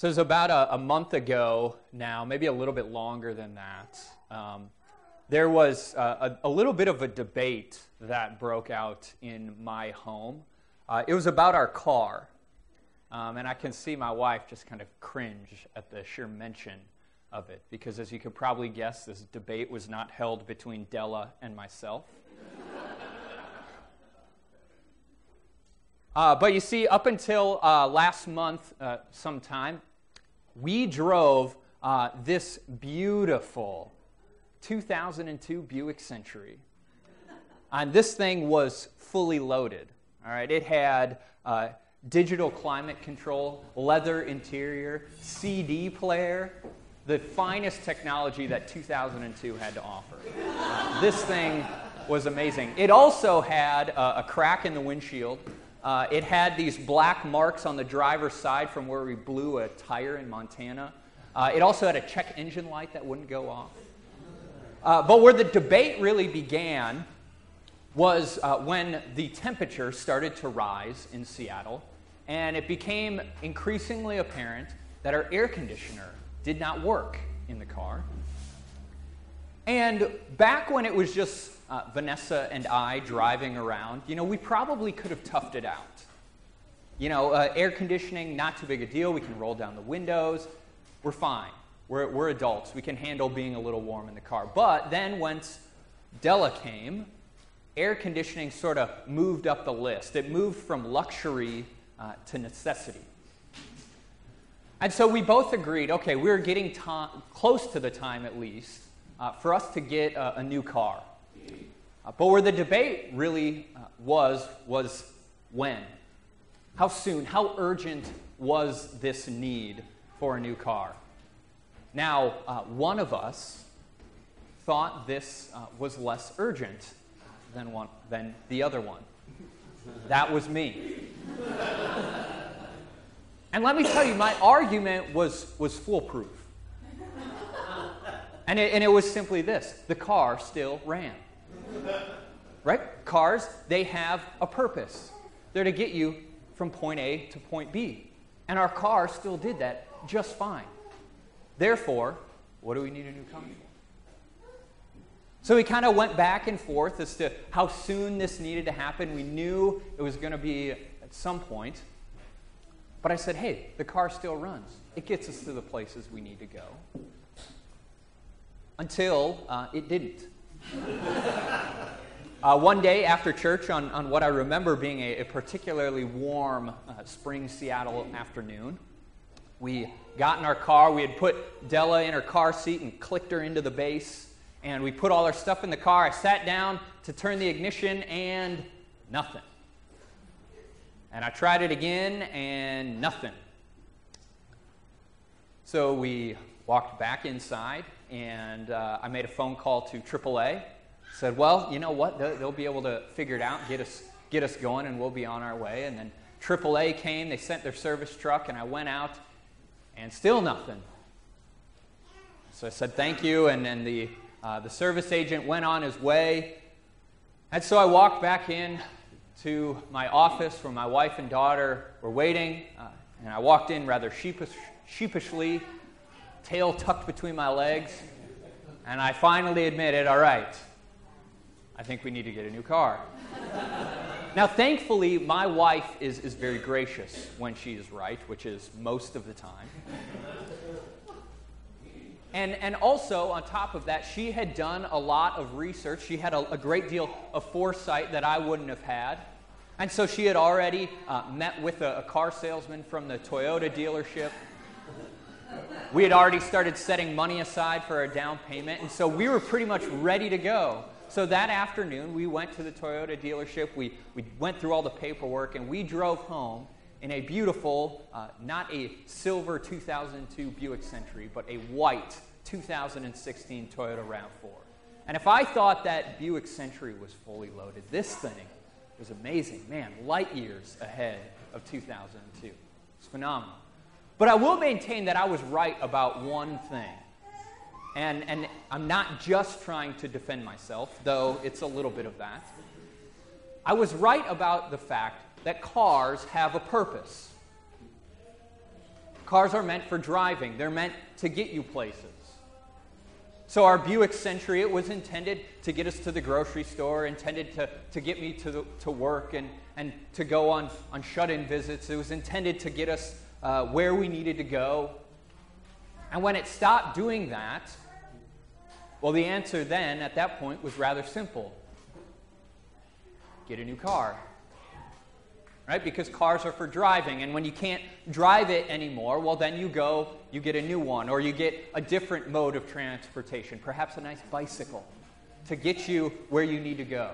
So it was about a, a, month ago now, maybe a little bit longer than that. Um, there was a, a, little bit of a debate that broke out in my home. Uh, it was about our car. Um, and I can see my wife just kind of cringe at the sheer mention of it, because as you could probably guess, this debate was not held between Della and myself. Uh, but you see, up until uh, last month, uh, sometime, we drove uh, this beautiful 2002 Buick Century. And this thing was fully loaded. All right, it had uh, digital climate control, leather interior, CD player, the finest technology that 2002 had to offer. This thing was amazing. It also had uh, a crack in the windshield. Uh, it had these black marks on the driver's side from where we blew a tire in Montana. Uh, it also had a check engine light that wouldn't go off. Uh, but where the debate really began was uh, when the temperature started to rise in Seattle, and it became increasingly apparent that our air conditioner did not work in the car. And back when it was just uh, Vanessa and I driving around, you know, we probably could have toughed it out. You know, uh, air conditioning, not too big a deal. We can roll down the windows. We're fine. We're, we're adults. We can handle being a little warm in the car. But then once Della came, air conditioning sort of moved up the list. It moved from luxury uh, to necessity. And so we both agreed okay, we we're getting to- close to the time at least uh, for us to get a new car. Uh, but where the debate really uh, was, was when. How soon, how urgent was this need for a new car? Now, uh, one of us thought this uh, was less urgent than, one, than the other one. That was me. and let me tell you, my argument was, was foolproof. And it, and it was simply this the car still ran. Right? Cars, they have a purpose. They're to get you from point A to point B. And our car still did that just fine. Therefore, what do we need a new car for? So we kind of went back and forth as to how soon this needed to happen. We knew it was going to be at some point. But I said, hey, the car still runs. It gets us to the places we need to go. Until uh, it didn't. uh, one day after church, on, on what I remember being a, a particularly warm uh, spring Seattle afternoon, we got in our car. We had put Della in her car seat and clicked her into the base. And we put all our stuff in the car. I sat down to turn the ignition, and nothing. And I tried it again, and nothing. So we walked back inside, and uh, I made a phone call to AAA. Said, well, you know what? They'll, they'll, be able to figure it out, get us, get us going, and we'll be on our way. And then AAA came, they sent their service truck, and I went out, and still nothing. So I said, thank you, and then the, uh, the service agent went on his way. And so I walked back in to my office where my wife and daughter were waiting, uh, and I walked in rather sheepish, sheepishly, tail tucked between my legs. And I finally admitted, all right, I think we need to get a new car. now, thankfully, my wife is, is very gracious when she is right, which is most of the time. And, and also, on top of that, she had done a lot of research. She had a, a great deal of foresight that I wouldn't have had. And so she had already uh, met with a, a car salesman from the Toyota dealership we had already started setting money aside for a down payment, and so we were pretty much ready to go. So that afternoon, we went to the Toyota dealership. We, we went through all the paperwork, and we drove home in a beautiful, uh, not a silver 2002 Buick Century, but a white 2016 Toyota RAV4. And if I thought that Buick Century was fully loaded, this thing was amazing. Man, light years ahead of 2002. It's phenomenal. But I will maintain that I was right about one thing. And, and I'm not just trying to defend myself, though it's a little bit of that. I was right about the fact that cars have a purpose. Cars are meant for driving, they're meant to get you places. So, our Buick Century, it was intended to get us to the grocery store, intended to, to get me to, the, to work and, and to go on, on shut in visits. It was intended to get us uh, where we needed to go. And when it stopped doing that, well, the answer then at that point was rather simple get a new car right? Because cars are for driving. And when you can't drive it anymore, well, then you go, you get a new one, or you get a different mode of transportation, perhaps a nice bicycle to get you where you need to go.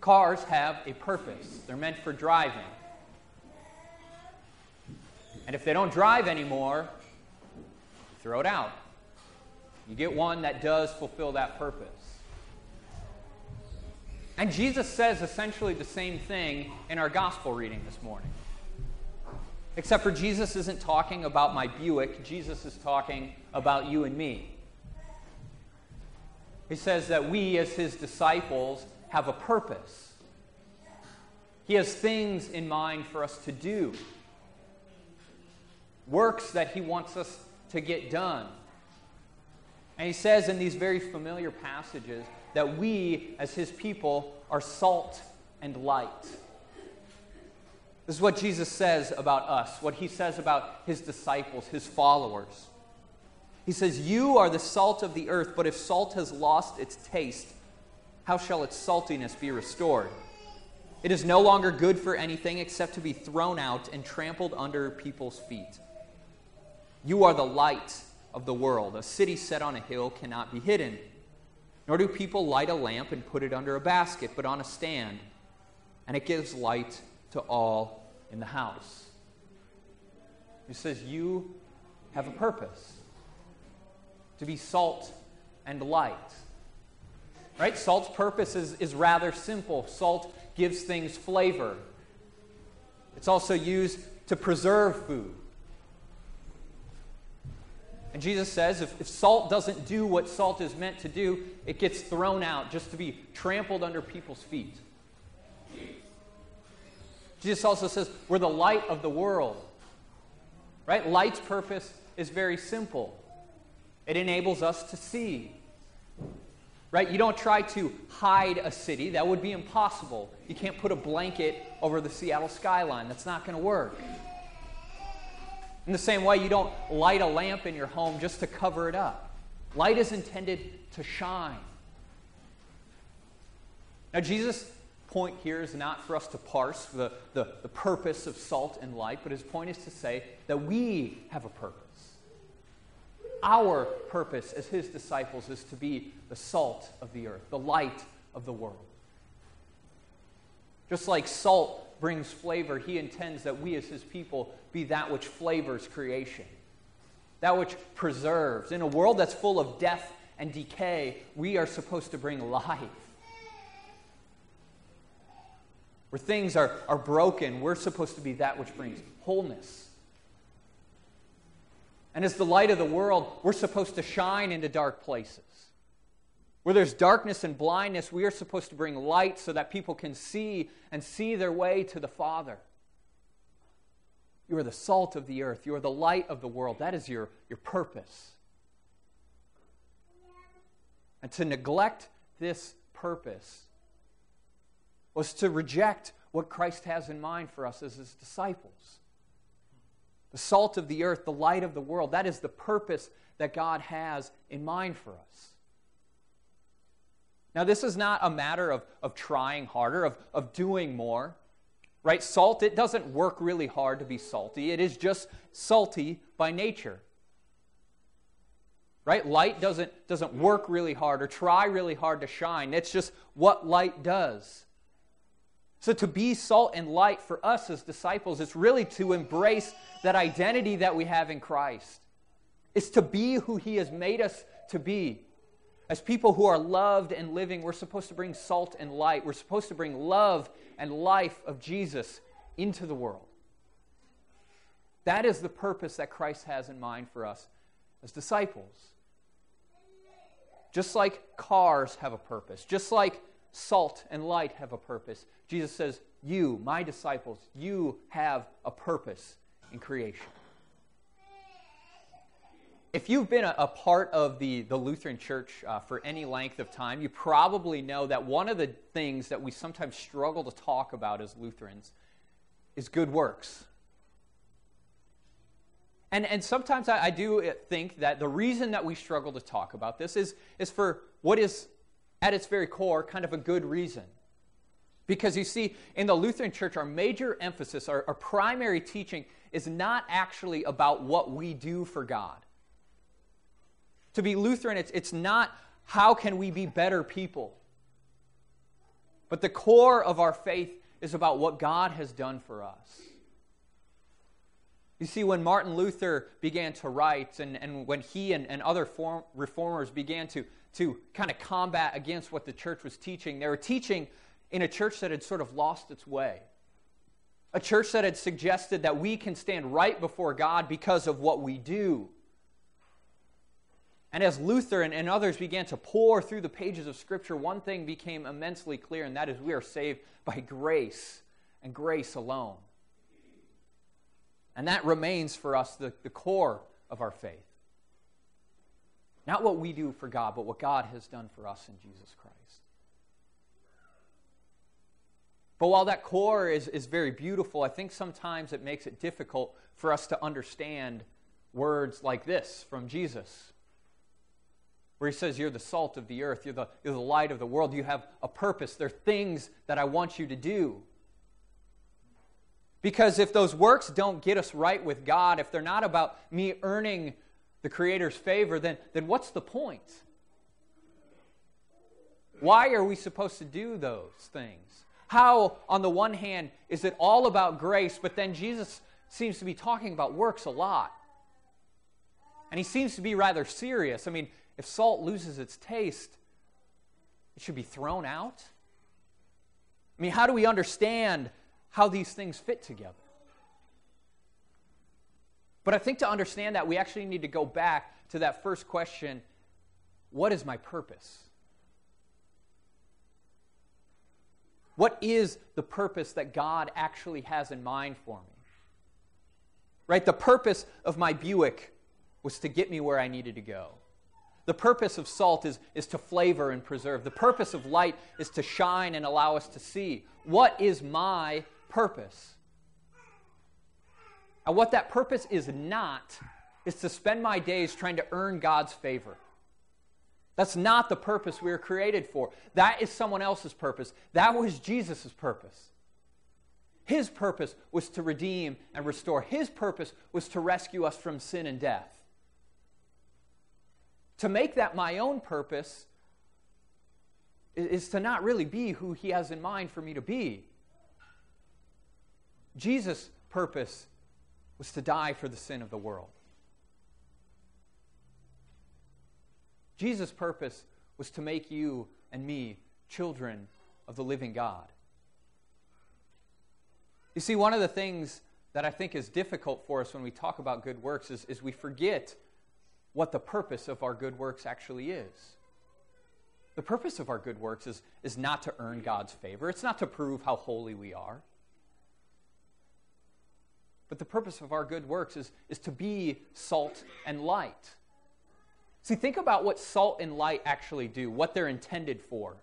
Cars have a purpose, they're meant for driving. And if they don't drive anymore, throw it out. You get one that does fulfill that purpose. And Jesus says essentially the same thing in our gospel reading this morning. Except for Jesus isn't talking about my Buick, Jesus is talking about you and me. He says that we, as his disciples, have a purpose. He has things in mind for us to do, works that he wants us to get done. And he says in these very familiar passages that we, as his people, are salt and light. This is what Jesus says about us, what he says about his disciples, his followers. He says, You are the salt of the earth, but if salt has lost its taste, how shall its saltiness be restored? It is no longer good for anything except to be thrown out and trampled under people's feet. You are the light of the world. A city set on a hill cannot be hidden. Nor do people light a lamp and put it under a basket, but on a stand, and it gives light to all in the house. He says, You have a purpose to be salt and light. Right? Salt's purpose is, is rather simple. Salt gives things flavor. It's also used to preserve food. And Jesus says if, if salt doesn't do what salt is meant to do, it gets thrown out just to be trampled under people's feet. Jesus also says we're the light of the world. Right? Light's purpose is very simple. It enables us to see. Right? You don't try to hide a city. That would be impossible. You can't put a blanket over the Seattle skyline. That's not going to work. In the same way, you don't light a lamp in your home just to cover it up. Light is intended to shine. Now, Jesus' point here is not for us to parse the, the, the purpose of salt and light, but his point is to say that we have a purpose. Our purpose as his disciples is to be the salt of the earth, the light of the world. Just like salt brings flavor, he intends that we as his people be that which flavors creation, that which preserves. In a world that's full of death and decay, we are supposed to bring life. Where things are, are broken, we're supposed to be that which brings wholeness. And as the light of the world, we're supposed to shine into dark places. Where there's darkness and blindness, we are supposed to bring light so that people can see and see their way to the Father. You are the salt of the earth. You are the light of the world. That is your, your purpose. And to neglect this purpose was to reject what Christ has in mind for us as his disciples. The salt of the earth, the light of the world, that is the purpose that God has in mind for us. Now, this is not a matter of, of trying harder, of, of doing more. Right? Salt, it doesn't work really hard to be salty. It is just salty by nature. Right? Light doesn't, doesn't work really hard or try really hard to shine. It's just what light does. So, to be salt and light for us as disciples is really to embrace that identity that we have in Christ. It's to be who He has made us to be. As people who are loved and living, we're supposed to bring salt and light. We're supposed to bring love and life of Jesus into the world. That is the purpose that Christ has in mind for us as disciples. Just like cars have a purpose, just like salt and light have a purpose, Jesus says, You, my disciples, you have a purpose in creation. If you've been a, a part of the, the Lutheran Church uh, for any length of time, you probably know that one of the things that we sometimes struggle to talk about as Lutherans is good works. And, and sometimes I, I, do think that the reason that we struggle to talk about this is, is for what is, at its very core, kind of a good reason. Because you see, in the Lutheran Church, our major emphasis, our, our primary teaching, is not actually about what we do for God. To be Lutheran, it's, it's not how can we be better people. But the core of our faith is about what God has done for us. You see, when Martin Luther began to write, and, and when he and, and other form, reformers began to, to kind of combat against what the church was teaching, they were teaching in a church that had sort of lost its way. A church that had suggested that we can stand right before God because of what we do. And as Luther and, and others began to pour through the pages of Scripture, one thing became immensely clear, and that is we are saved by grace and grace alone. And that remains for us the, the core of our faith. Not what we do for God, but what God has done for us in Jesus Christ. But while that core is, is very beautiful, I think sometimes it makes it difficult for us to understand words like this from Jesus, where he says, You're the salt of the earth, you're the, you're the light of the world, you have a purpose, there are things that I want you to do. Because if those works don't get us right with God, if they're not about me earning the Creator's favor, then, then what's the point? Why are we supposed to do those things? How, on the one hand, is it all about grace, but then Jesus seems to be talking about works a lot? And he seems to be rather serious. I mean, if salt loses its taste, it should be thrown out. I mean, how do we understand how these things fit together. But I think to understand that, we actually need to go back to that first question what is my purpose? What is the purpose that God actually has in mind for me? Right? The purpose of my Buick was to get me where I needed to go. The purpose of salt is, is to flavor and preserve. The purpose of light is to shine and allow us to see. What is my purpose. And what that purpose is not is to spend my days trying to earn God's favor. That's not the purpose we were created for. That is someone else's purpose. That was Jesus' purpose. His purpose was to redeem and restore. His purpose was to rescue us from sin and death. To make that my own purpose is to not really be who He has in mind for me to be. Jesus' purpose was to die for the sin of the world. Jesus' purpose was to make you and me children of the living God. You see, one of the things that I think is difficult for us when we talk about good works is, is we forget what the purpose of our good works actually is. The purpose of our good works is, is not to earn God's favor, it's not to prove how holy we are. But the purpose of our good works is, is to be salt and light. See, think about what salt and light actually do, what they're intended for.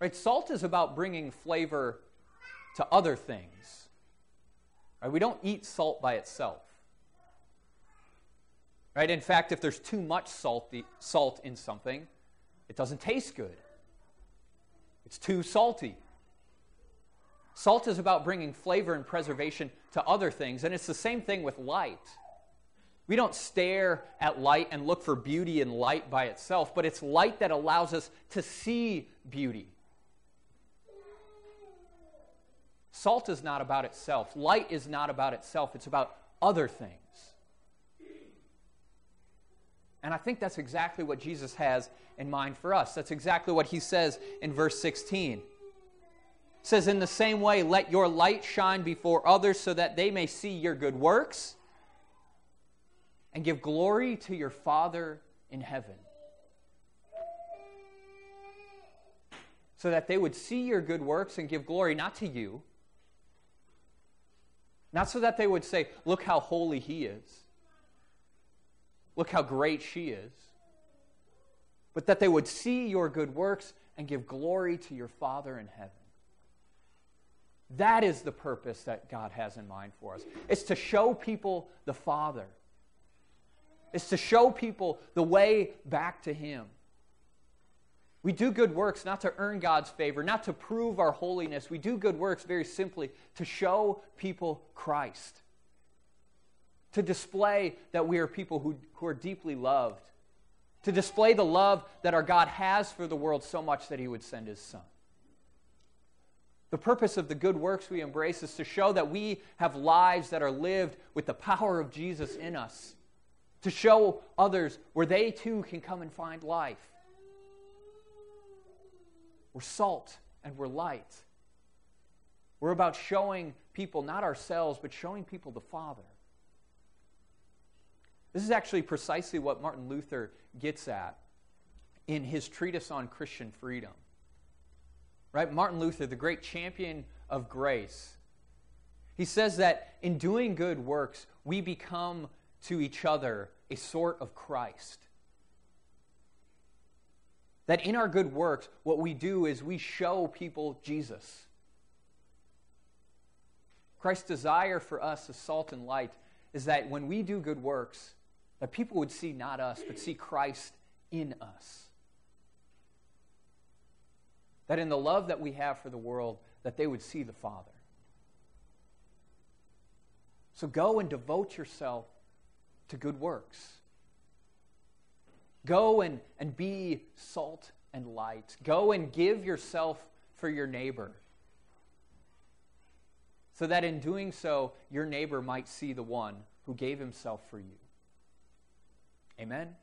Right? Salt is about bringing flavor to other things. Right? We don't eat salt by itself. Right? In fact, if there's too much salty, salt in something, it doesn't taste good. It's too salty. Salt is about bringing flavor and preservation to other things, and it's the same thing with light. We don't stare at light and look for beauty in light by itself, but it's light that allows us to see beauty. Salt is not about itself, light is not about itself, it's about other things. And I think that's exactly what Jesus has in mind for us. That's exactly what he says in verse 16 says, In the same way, let your light shine before others so that they may see your good works and give glory to your Father in heaven. So that they would see your good works and give glory not to you, Not so that they would say, Look how holy he is. Look how great she is. But that they would see your good works and give glory to your Father in heaven. That is the purpose that God has in mind for us. It's to show people the Father. It's to show people the way back to Him. We do good works not to earn God's favor, not to prove our holiness. We do good works very simply to show people Christ, to display that we are people who, who are deeply loved, to display the love that our God has for the world so much that He would send His Son. The purpose of the good works we embrace is to show that we have lives that are lived with the power of Jesus in us, to show others where they too can come and find life. We're salt and we're light. We're about showing people, not ourselves, but showing people the Father. This is actually precisely what Martin Luther gets at in his treatise on Christian freedom. Right? Martin Luther, the great champion of grace, he says that in doing good works, we become to each other a sort of Christ. That in our good works, what we do is we show people Jesus. Christ's desire for us as salt and light is that when we do good works, that people would see not us, but see Christ in us that in the love that we have for the world, that they would see the Father. So go and devote yourself to good works. Go and, and be salt and light. Go and give yourself for your neighbor. So that in doing so, your neighbor might see the one who gave himself for you. Amen?